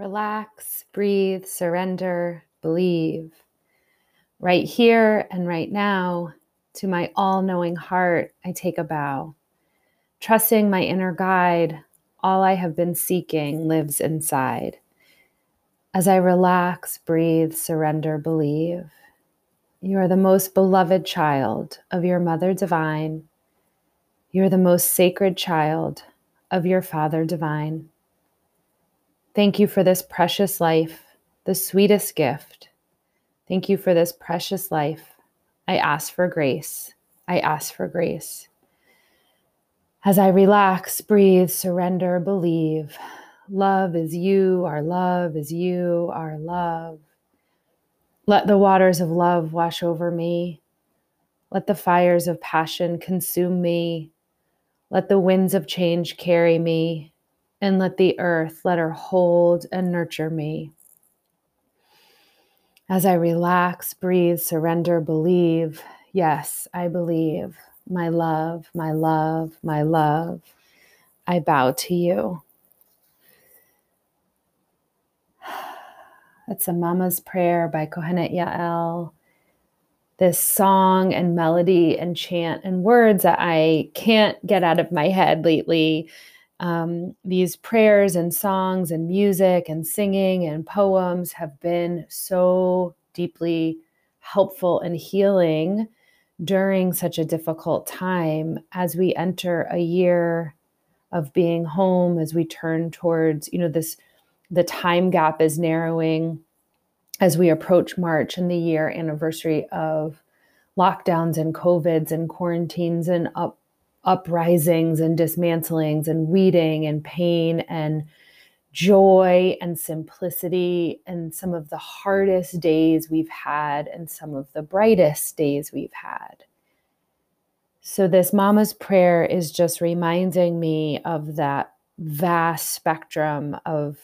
Relax, breathe, surrender, believe. Right here and right now, to my all knowing heart, I take a bow. Trusting my inner guide, all I have been seeking lives inside. As I relax, breathe, surrender, believe, you are the most beloved child of your Mother Divine. You are the most sacred child of your Father Divine. Thank you for this precious life, the sweetest gift. Thank you for this precious life. I ask for grace. I ask for grace. As I relax, breathe, surrender, believe, love is you, our love is you, our love. Let the waters of love wash over me. Let the fires of passion consume me. Let the winds of change carry me and let the earth let her hold and nurture me. As I relax, breathe, surrender, believe, yes, I believe, my love, my love, my love, I bow to you. That's a Mama's Prayer by Kohenet Yael. This song and melody and chant and words that I can't get out of my head lately um, these prayers and songs and music and singing and poems have been so deeply helpful and healing during such a difficult time as we enter a year of being home as we turn towards you know this the time gap is narrowing as we approach march and the year anniversary of lockdowns and covids and quarantines and up uprisings and dismantlings and weeding and pain and joy and simplicity and some of the hardest days we've had and some of the brightest days we've had. So, this mama's prayer is just reminding me of that vast spectrum of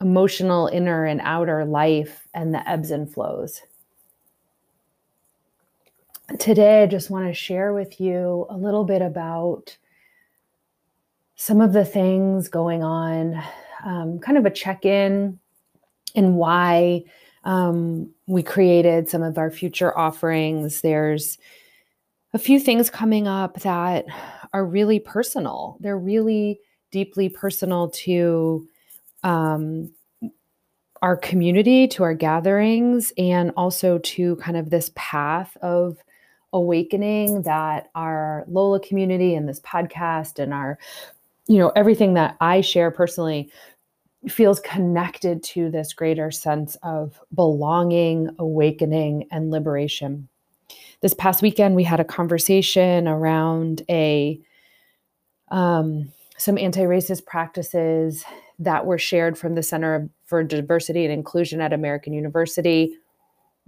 emotional inner and outer life and the ebbs and flows today I just want to share with you a little bit about some of the things going on, um, kind of a check in and why um, we created some of our future offerings. There's a few things coming up that are really personal, they're really deeply personal to um, our community, to our gatherings, and also to kind of this path of awakening that our Lola community and this podcast and our, you know, everything that I share personally feels connected to this greater sense of belonging, awakening, and liberation. This past weekend, we had a conversation around a um, some anti-racist practices that were shared from the Center for Diversity and Inclusion at American University.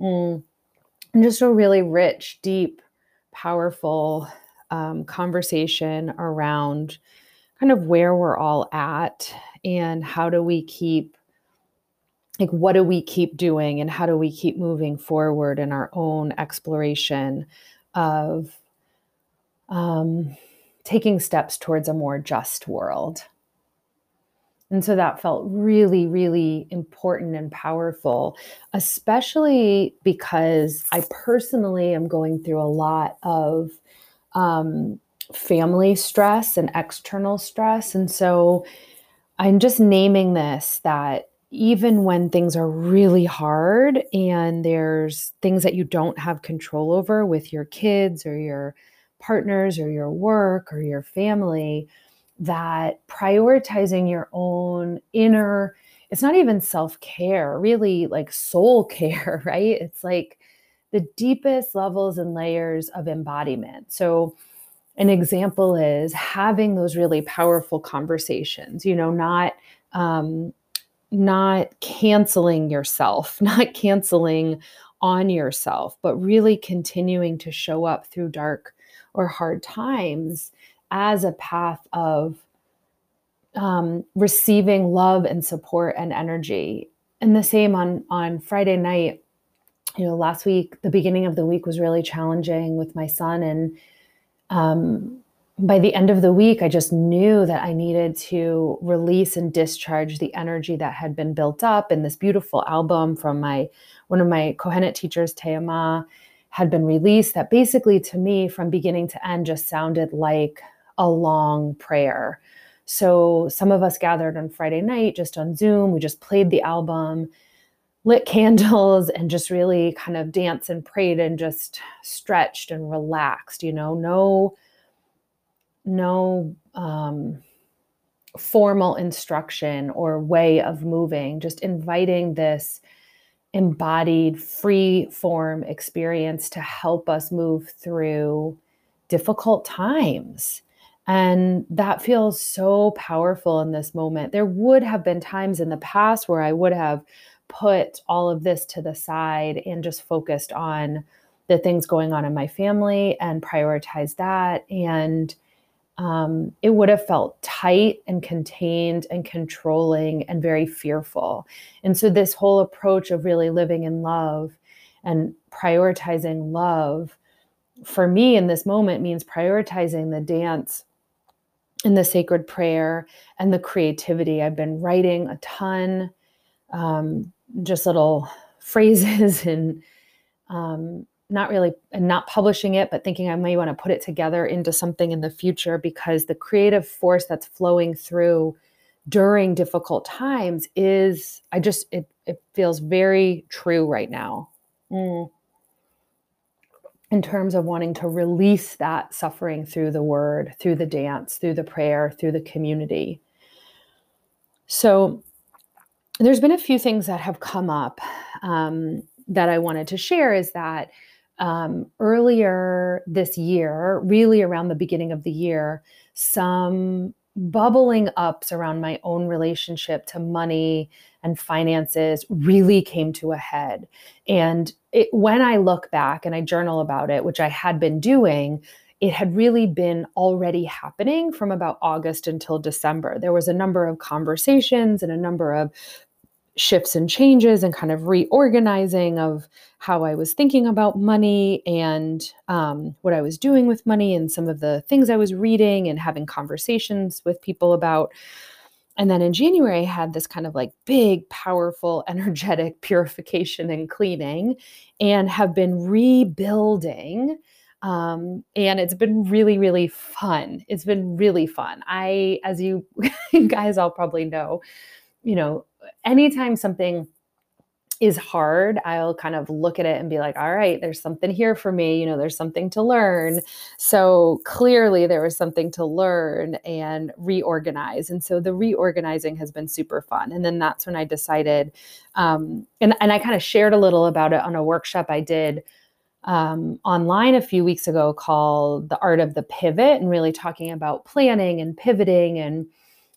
Mm and just a really rich, deep, powerful um, conversation around kind of where we're all at and how do we keep like what do we keep doing and how do we keep moving forward in our own exploration of um, taking steps towards a more just world and so that felt really, really important and powerful, especially because I personally am going through a lot of um, family stress and external stress. And so I'm just naming this that even when things are really hard and there's things that you don't have control over with your kids or your partners or your work or your family, that prioritizing your own inner it's not even self-care really like soul care right? It's like the deepest levels and layers of embodiment. So an example is having those really powerful conversations you know not um, not canceling yourself not canceling on yourself but really continuing to show up through dark or hard times as a path of um, receiving love and support and energy. And the same on on Friday night. You know, last week, the beginning of the week was really challenging with my son, and um, by the end of the week, I just knew that I needed to release and discharge the energy that had been built up. And this beautiful album from my one of my Kohenet teachers, Teama, had been released. That basically, to me, from beginning to end, just sounded like a long prayer. So some of us gathered on Friday night just on Zoom. We just played the album, lit candles, and just really kind of danced and prayed and just stretched and relaxed. You know, no no um, formal instruction or way of moving, just inviting this embodied, free form experience to help us move through difficult times. And that feels so powerful in this moment. There would have been times in the past where I would have put all of this to the side and just focused on the things going on in my family and prioritized that. And um, it would have felt tight and contained and controlling and very fearful. And so, this whole approach of really living in love and prioritizing love for me in this moment means prioritizing the dance and the sacred prayer and the creativity. I've been writing a ton, um, just little phrases and um, not really and not publishing it but thinking i may want to put it together into something in the future because the creative force that's flowing through during difficult times is i just it, it feels very true right now mm. In terms of wanting to release that suffering through the word through the dance through the prayer through the community. So there's been a few things that have come up um, that i wanted to share is that um, earlier this year, really around the beginning of the year, some bubbling ups around my own relationship to money and finances really came to a head. And it, when I look back and I journal about it, which I had been doing, it had really been already happening from about August until December. There was a number of conversations and a number of shifts and changes and kind of reorganizing of how I was thinking about money and um, what I was doing with money and some of the things I was reading and having conversations with people about. And then in January, I had this kind of like big, powerful, energetic purification and cleaning, and have been rebuilding. Um, and it's been really, really fun. It's been really fun. I, as you guys all probably know, you know, anytime something is hard, I'll kind of look at it and be like, all right, there's something here for me. You know, there's something to learn. So clearly, there was something to learn and reorganize. And so the reorganizing has been super fun. And then that's when I decided, um, and, and I kind of shared a little about it on a workshop I did um, online a few weeks ago called The Art of the Pivot, and really talking about planning and pivoting and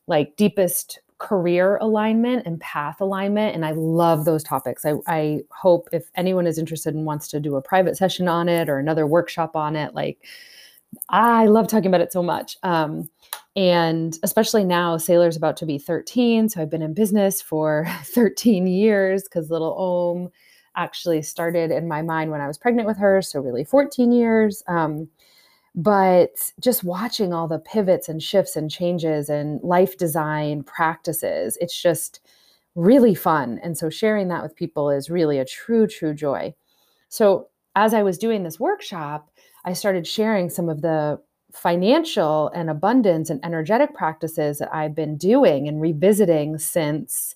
like deepest career alignment and path alignment. And I love those topics. I, I hope if anyone is interested and wants to do a private session on it or another workshop on it, like I love talking about it so much. Um, and especially now, Sailor's about to be 13. So I've been in business for 13 years because little Om actually started in my mind when I was pregnant with her. So really 14 years. Um, but just watching all the pivots and shifts and changes and life design practices it's just really fun. And so sharing that with people is really a true true joy. So as i was doing this workshop i started sharing some of the financial and abundance and energetic practices that i've been doing and revisiting since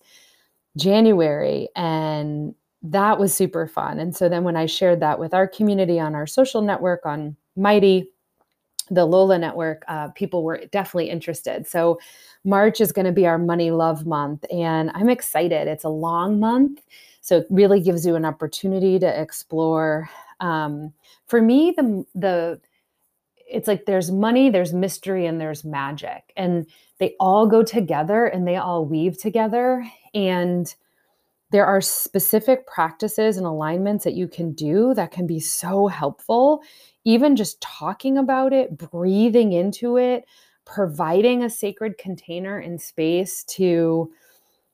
january. And that was super fun. And so then when i shared that with our community on our social network on mighty the Lola Network, uh, people were definitely interested. So, March is going to be our money love month, and I'm excited. It's a long month, so it really gives you an opportunity to explore. Um, for me, the the it's like there's money, there's mystery, and there's magic, and they all go together and they all weave together. And there are specific practices and alignments that you can do that can be so helpful even just talking about it, breathing into it, providing a sacred container and space to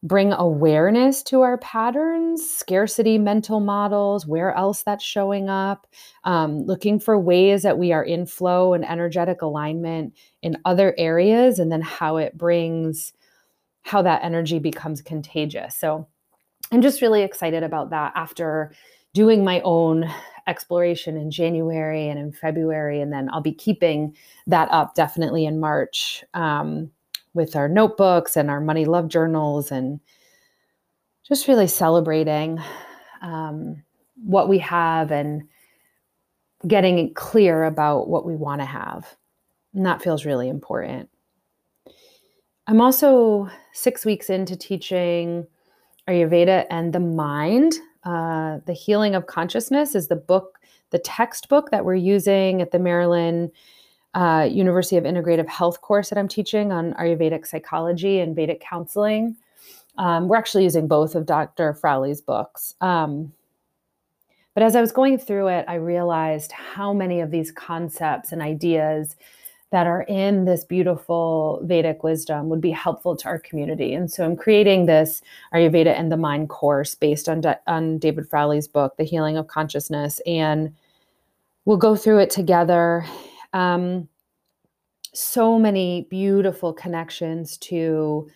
bring awareness to our patterns, scarcity mental models, where else that's showing up, um, looking for ways that we are in flow and energetic alignment in other areas, and then how it brings, how that energy becomes contagious. So I'm just really excited about that after doing my own exploration in January and in February. And then I'll be keeping that up definitely in March. Um, with our notebooks and our money love journals and just really celebrating um, what we have and getting clear about what we want to have. And that feels really important. I'm also six weeks into teaching Ayurveda and the mind. Uh, the Healing of Consciousness is the book, the textbook that we're using at the Maryland uh, University of Integrative Health course that I'm teaching on Ayurvedic psychology and Vedic counseling. Um, we're actually using both of Dr. Frawley's books. Um, but as I was going through it, I realized how many of these concepts and ideas that are in this beautiful Vedic wisdom would be helpful to our community. And so I'm creating this Ayurveda and the Mind course based on, on David Frawley's book, The Healing of Consciousness. And we'll go through it together um, so many beautiful connections to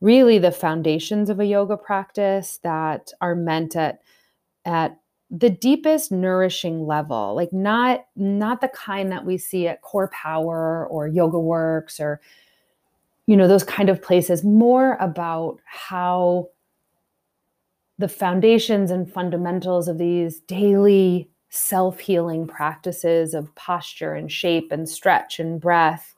really the foundations of a yoga practice that are meant at at the deepest nourishing level like not not the kind that we see at CorePower or YogaWorks or you know those kind of places more about how the foundations and fundamentals of these daily self healing practices of posture and shape and stretch and breath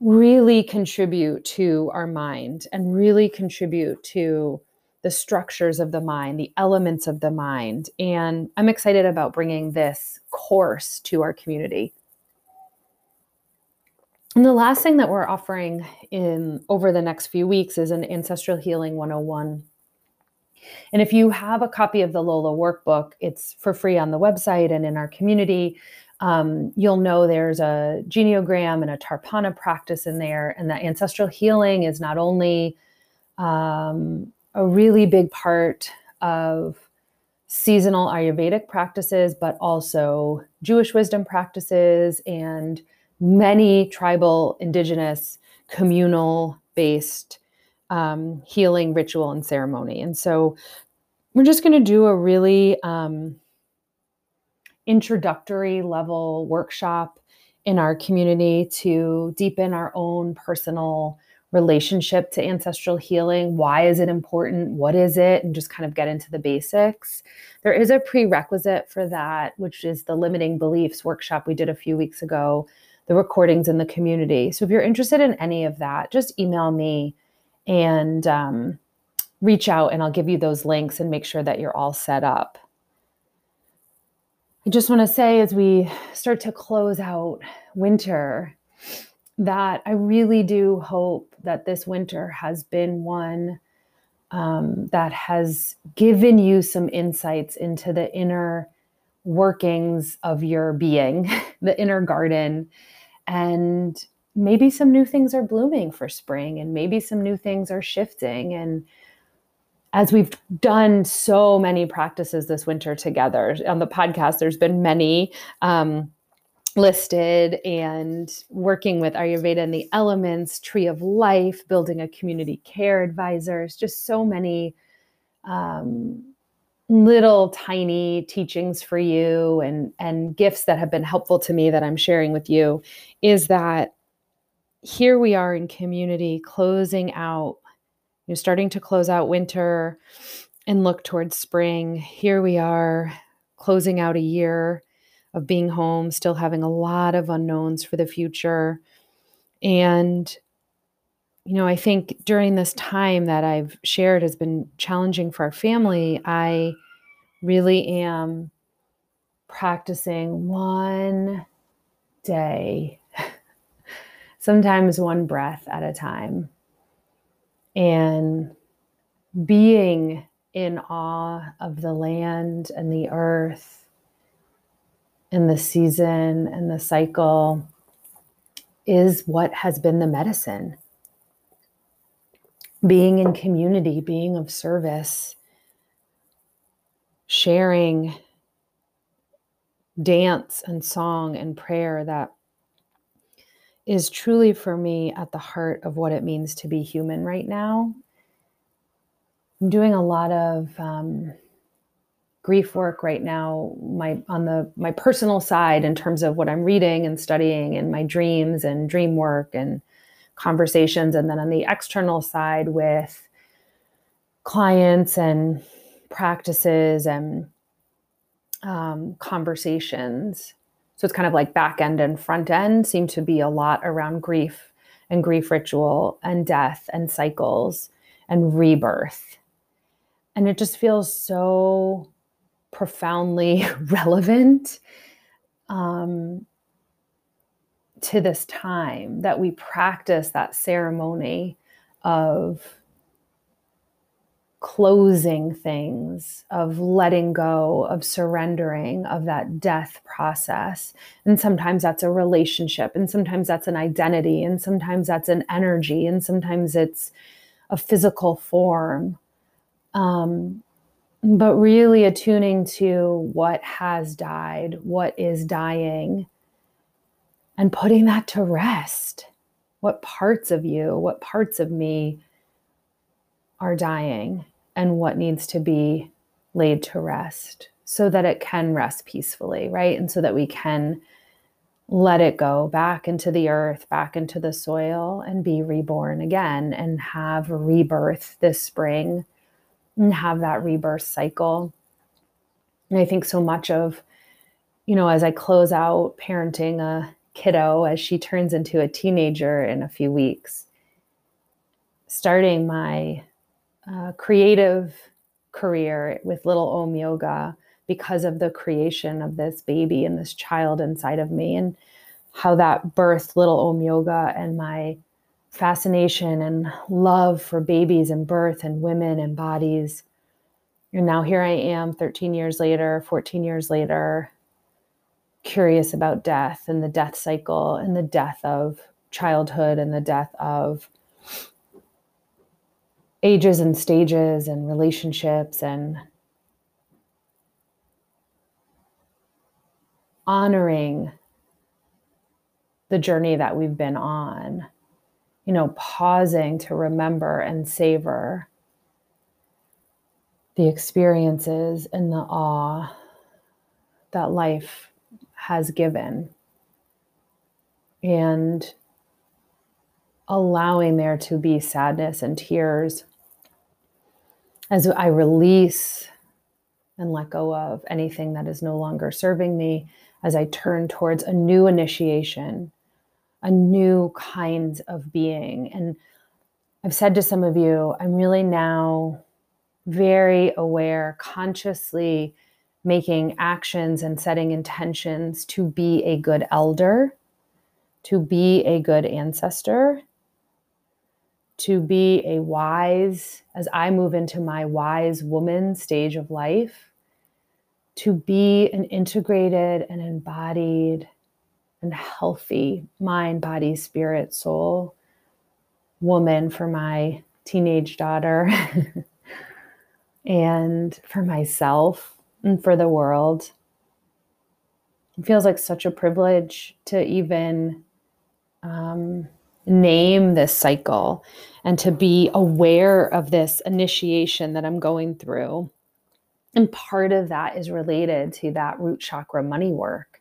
really contribute to our mind and really contribute to the structures of the mind, the elements of the mind. And I'm excited about bringing this course to our community. And the last thing that we're offering in over the next few weeks is an ancestral healing 101 and if you have a copy of the Lola workbook, it's for free on the website and in our community. Um, you'll know there's a genogram and a Tarpana practice in there. And that ancestral healing is not only um, a really big part of seasonal Ayurvedic practices, but also Jewish wisdom practices and many tribal, indigenous, communal based um, healing ritual and ceremony. And so we're just going to do a really um, introductory level workshop in our community to deepen our own personal relationship to ancestral healing. Why is it important? What is it? And just kind of get into the basics. There is a prerequisite for that, which is the limiting beliefs workshop we did a few weeks ago, the recordings in the community. So if you're interested in any of that, just email me and um, reach out and I'll give you those links and make sure that you're all set up. I just want to say as we start to close out winter that I really do hope that this winter has been one um, that has given you some insights into the inner workings of your being, the inner garden, and maybe some new things are blooming for spring and maybe some new things are shifting. And as we've done so many practices this winter together on the podcast there's been many um, listed and working with ayurveda and the elements tree of life building a community care advisors just so many um, little tiny teachings for you and and gifts that have been helpful to me that i'm sharing with you is that here we are in community closing out, you know, starting to close out winter and look towards spring. Here we are closing out a year of being home, still having a lot of unknowns for the future. And, you know, I think during this time that I've shared has been challenging for our family, I really am practicing one day sometimes one breath at a time. And being in awe of the land and the earth and the season and the cycle is what has been the medicine. being in community, being of service, sharing dance and song and prayer that is truly for me at the heart of what it means to be human right now. I'm doing a lot of um, grief work right now my on the my personal side in terms of what i'm reading and studying and my dreams and dream work and conversations. And then on the external side with clients and practices and um, conversations. So it's kind of like back end and front end seem to be a lot around grief and grief ritual and death and cycles and rebirth. And it just feels so profoundly relevant um, to this time that we practice that ceremony of closing things, of letting go, of surrendering, of that death process. And sometimes that's a relationship, and sometimes that's an identity, and sometimes that's an energy, and sometimes it's a physical form. Um, but really attuning to what has died, what is dying, and putting that to rest. What parts of you, what parts of me are dying, and what needs to be laid to rest so that it can rest peacefully, right? And so that we can let it go back into the earth, back into the soil, and be reborn again and have rebirth this spring and have that rebirth cycle. And I think so much of, you know, as I close out parenting a kiddo as she turns into a teenager in a few weeks, starting my uh, creative career with Little Om Yoga because of the creation of this baby and this child inside of me and how that birthed Little Om Yoga and my fascination and love for babies and birth and women and bodies. And now here I am 13 years later, 14 years later, curious about death and the death cycle and the death of childhood and the death of ages and stages and relationships and honoring the journey that we've been on you know, pausing to remember and savor the experiences and the awe that life has given. And allowing there to be sadness and tears as I release and let go of anything that is no longer serving me, as I turn towards a new initiation a new kind of being. And I've said to some of you, I'm really now very aware, consciously making actions and setting intentions to be a good elder, to be a good ancestor, to be a wise, as I move into my wise woman stage of life, to be an integrated and embodied and healthy mind, body, spirit, soul woman for my teenage daughter and for myself and for the world. It feels like such a privilege to even um, name this cycle and to be aware of this initiation that I'm going through. And part of that is related to that root chakra money work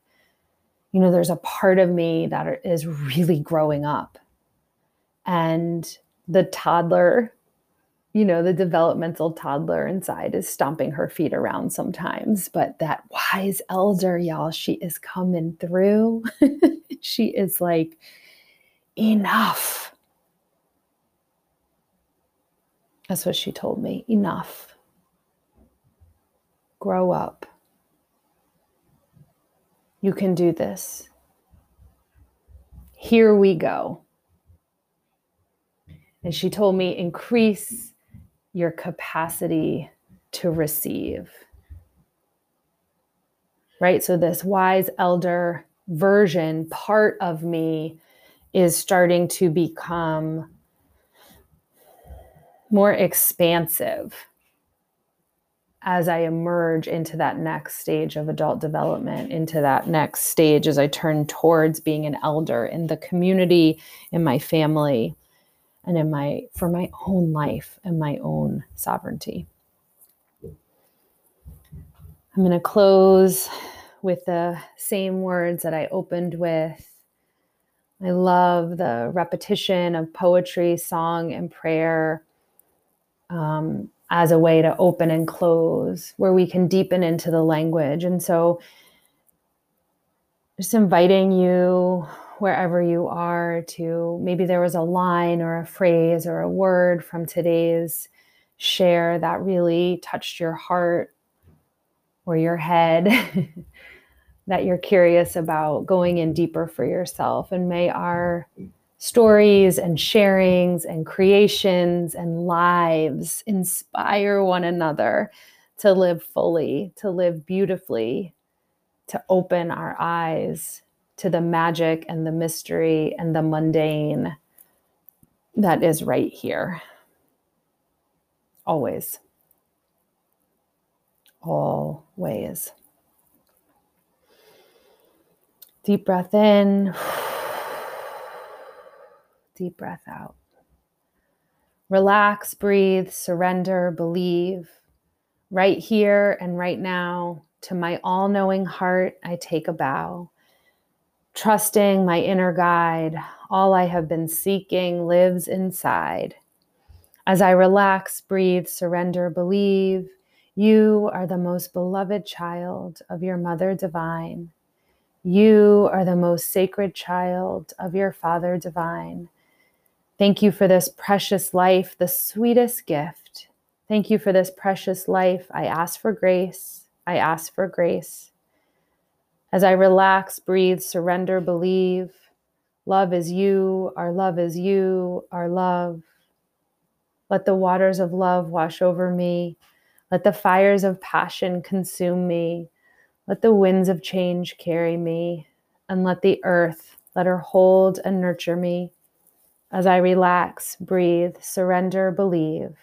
you know, there's a part of me that is really growing up. And the toddler, you know, the developmental toddler inside is stomping her feet around sometimes. But that wise elder, y'all, she is coming through. she is like, enough. That's what she told me. Enough. Grow up. You can do this. Here we go. And she told me, increase your capacity to receive. Right? So, this wise elder version, part of me is starting to become more expansive as I emerge into that next stage of adult development, into that next stage as I turn towards being an elder in the community, in my family, and in my for my own life and my own sovereignty. I'm going to close with the same words that I opened with. I love the repetition of poetry, song, and prayer um, as a way to open and close, where we can deepen into the language. And so, just inviting you wherever you are to maybe there was a line or a phrase or a word from today's share that really touched your heart or your head that you're curious about going in deeper for yourself. And may our stories and sharings and creations and lives inspire one another to live fully, to live beautifully, to open our eyes to the magic and the mystery and the mundane that is right here. Always always. Deep breath in, deep breath out. Relax, breathe, surrender, believe. Right here and right now, to my all knowing heart, I take a bow. Trusting my inner guide, all I have been seeking lives inside. As I relax, breathe, surrender, believe, you are the most beloved child of your Mother Divine. You are the most sacred child of your Father Divine. Thank you for this precious life, the sweetest gift. Thank you for this precious life. I ask for grace. I ask for grace. As I relax, breathe, surrender, believe, love is you, our love is you, our love. Let the waters of love wash over me let the fires of passion consume me. Let the winds of change carry me. And let the earth, let her hold and nurture me. As I relax, breathe, surrender, believe.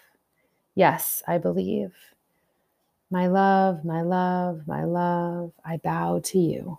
Yes, I believe. My love, my love, my love, I bow to you.